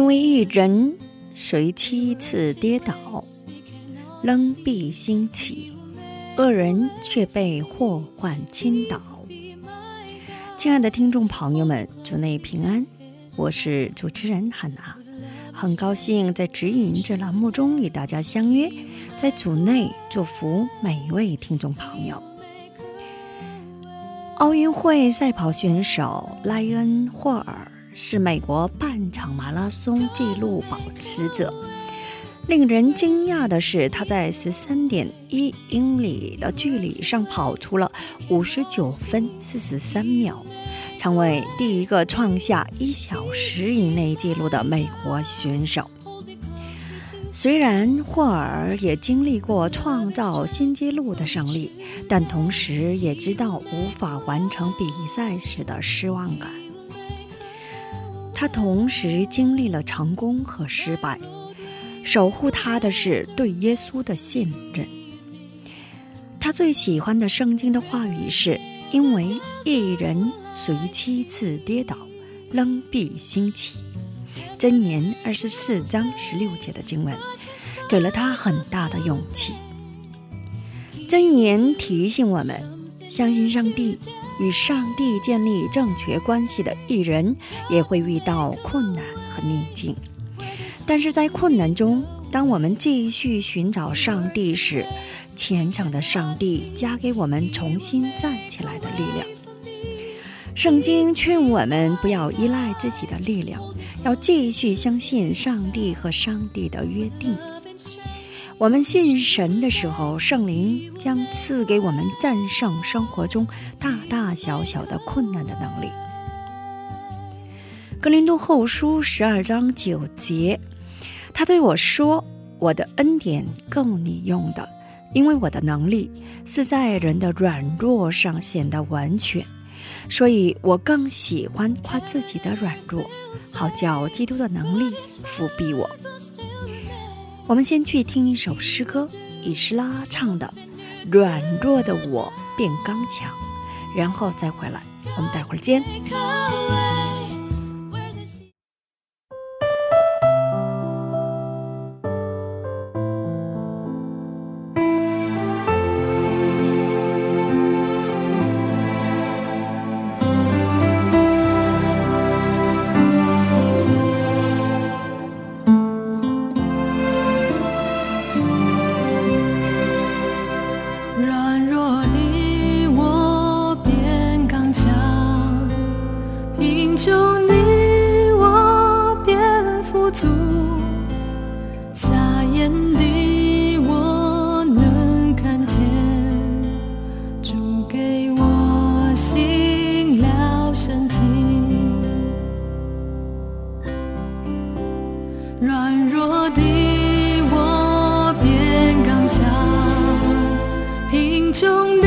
因为一人随七次跌倒，仍必兴起；恶人却被祸患倾倒。亲爱的听众朋友们，主内平安，我是主持人汉娜，很高兴在指引这栏目中与大家相约，在主内祝福每一位听众朋友。奥运会赛跑选手莱恩·霍尔是美国半场马拉松纪录保持者。令人惊讶的是，他在十三点一英里的距离上跑出了五十九分四十三秒，成为第一个创下一小时以内纪录的美国选手。虽然霍尔也经历过创造新纪录的胜利，但同时也知道无法完成比赛时的失望感。他同时经历了成功和失败，守护他的是对耶稣的信任。他最喜欢的圣经的话语是：“因为一人虽七次跌倒，仍必兴起。”箴言二十四章十六节的经文，给了他很大的勇气。箴言提醒我们，相信上帝与上帝建立正确关系的艺人，也会遇到困难和逆境。但是在困难中，当我们继续寻找上帝时，虔诚的上帝加给我们重新站起来的力量。圣经劝我们不要依赖自己的力量，要继续相信上帝和上帝的约定。我们信神的时候，圣灵将赐给我们战胜生活中大大小小的困难的能力。格林多后书十二章九节，他对我说：“我的恩典够你用的，因为我的能力是在人的软弱上显得完全。”所以我更喜欢夸自己的软弱，好叫基督的能力覆庇我。我们先去听一首诗歌，以诗拉唱的《软弱的我变刚强》，然后再回来。我们待会儿见。中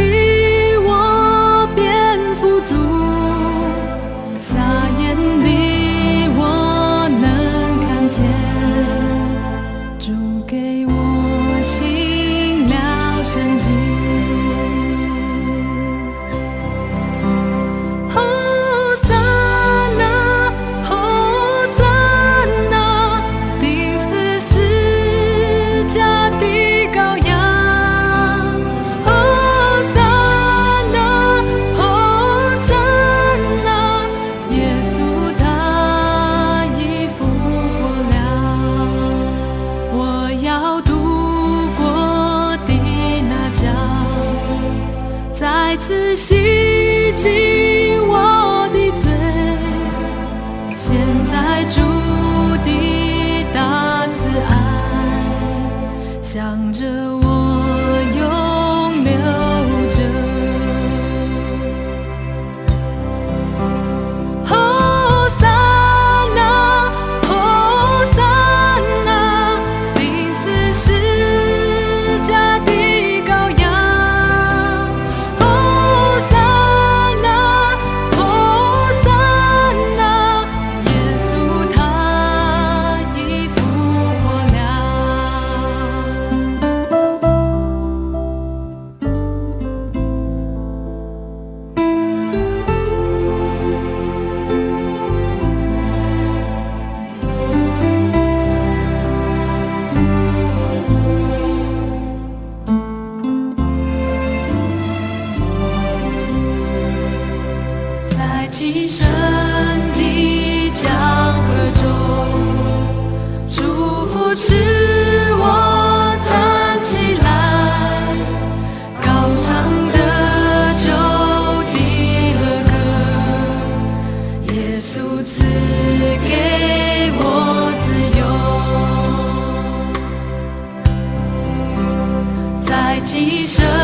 牺牲。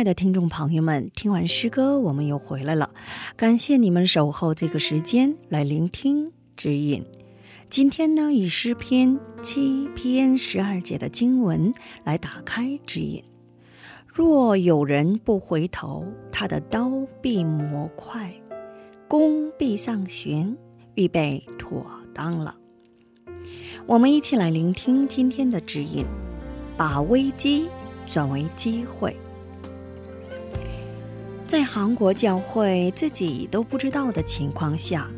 亲爱的听众朋友们，听完诗歌，我们又回来了。感谢你们守候这个时间来聆听指引。今天呢，以诗篇七篇十二节的经文来打开指引。若有人不回头，他的刀必磨快，弓必上弦，预备妥当了。我们一起来聆听今天的指引，把危机转为机会。在韩国教会自己都不知道的情况下，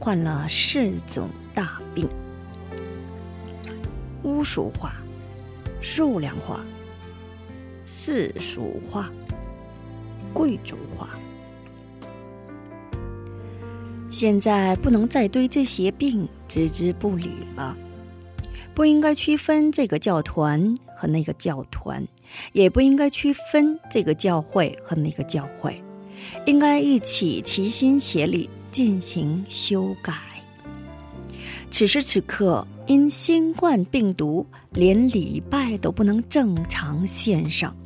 患了四种大病：巫术化、数量化、世俗化、贵族化。现在不能再对这些病置之不理了，不应该区分这个教团和那个教团。也不应该区分这个教会和那个教会，应该一起齐心协力进行修改。此时此刻，因新冠病毒，连礼拜都不能正常线上，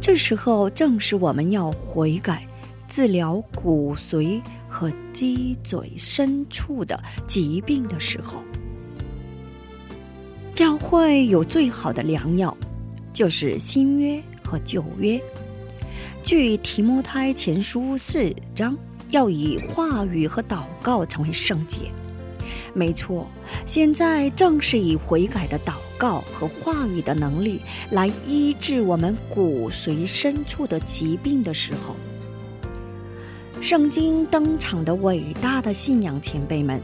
这时候正是我们要悔改、治疗骨髓和脊椎深处的疾病的时候。教会有最好的良药。就是新约和旧约。据提摩太前书四章，要以话语和祷告成为圣洁。没错，现在正是以悔改的祷告和话语的能力来医治我们骨髓深处的疾病的时候。圣经登场的伟大的信仰前辈们。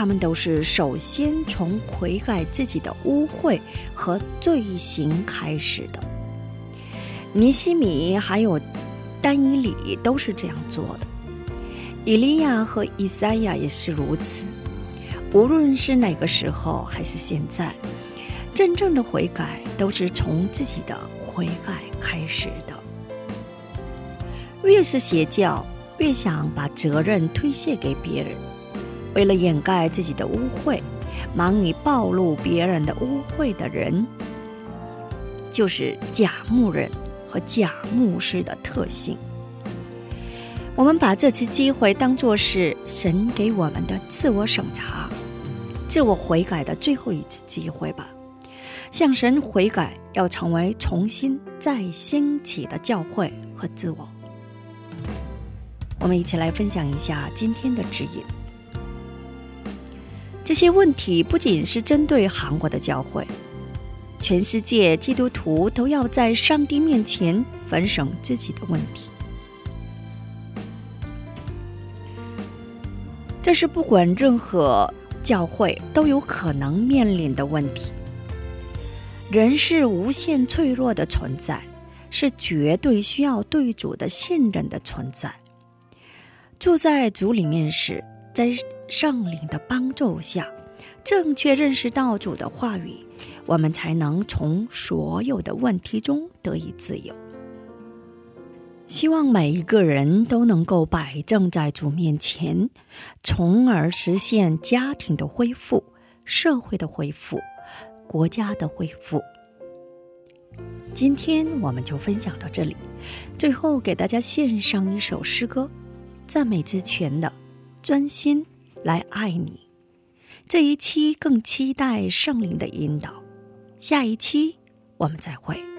他们都是首先从悔改自己的污秽和罪行开始的。尼西米还有丹以里都是这样做的，以利亚和以赛亚也是如此。无论是哪个时候还是现在，真正的悔改都是从自己的悔改开始的。越是邪教，越想把责任推卸给别人。为了掩盖自己的污秽，忙于暴露别人的污秽的人，就是假牧人和假牧师的特性。我们把这次机会当作是神给我们的自我审查、自我悔改的最后一次机会吧。向神悔改，要成为重新再兴起的教会和自我。我们一起来分享一下今天的指引。这些问题不仅是针对韩国的教会，全世界基督徒都要在上帝面前反省自己的问题。这是不管任何教会都有可能面临的问题。人是无限脆弱的存在，是绝对需要对主的信任的存在。住在主里面时，在圣灵的帮助下，正确认识到主的话语，我们才能从所有的问题中得以自由。希望每一个人都能够摆正在主面前，从而实现家庭的恢复、社会的恢复、国家的恢复。今天我们就分享到这里，最后给大家献上一首诗歌，赞美之泉的。专心来爱你，这一期更期待圣灵的引导。下一期我们再会。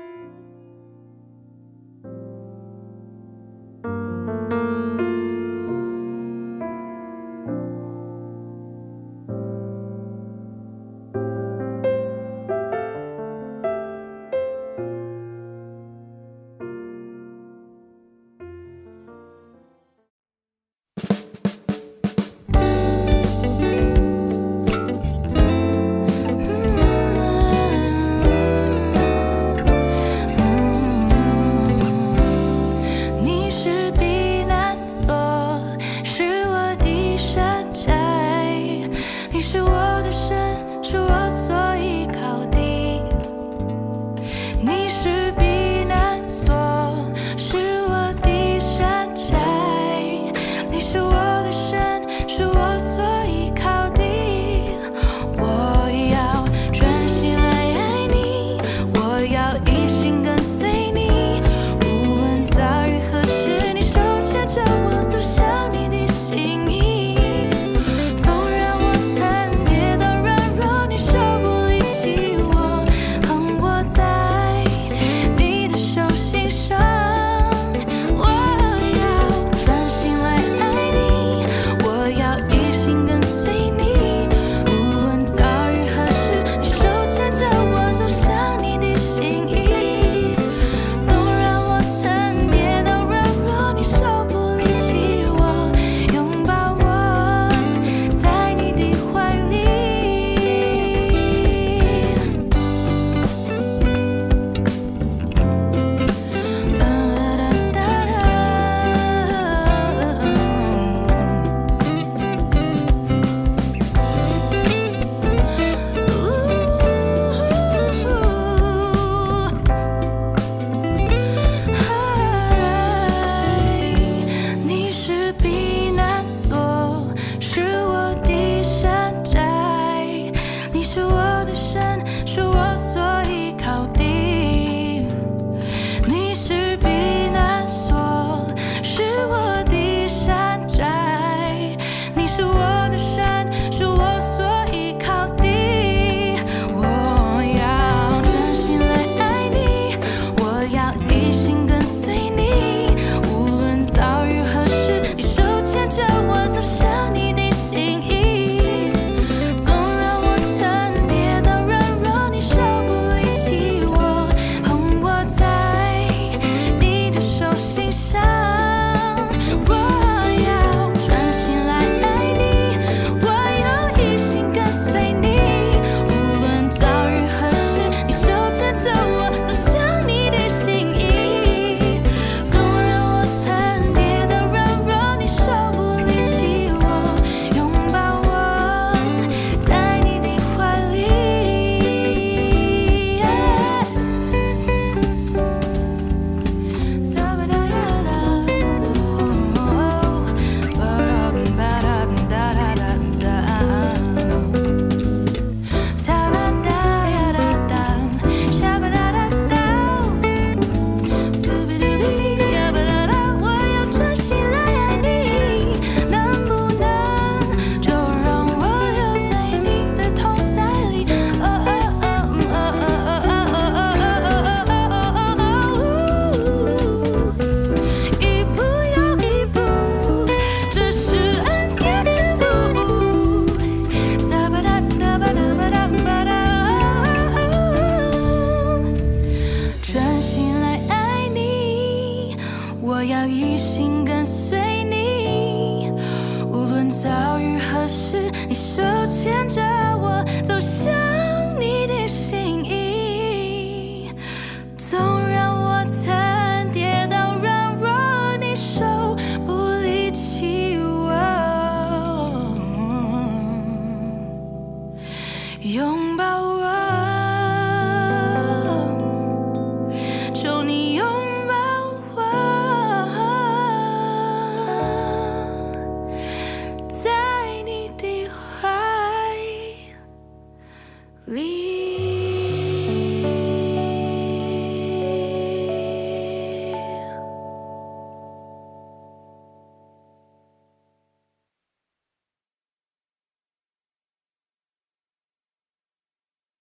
拥抱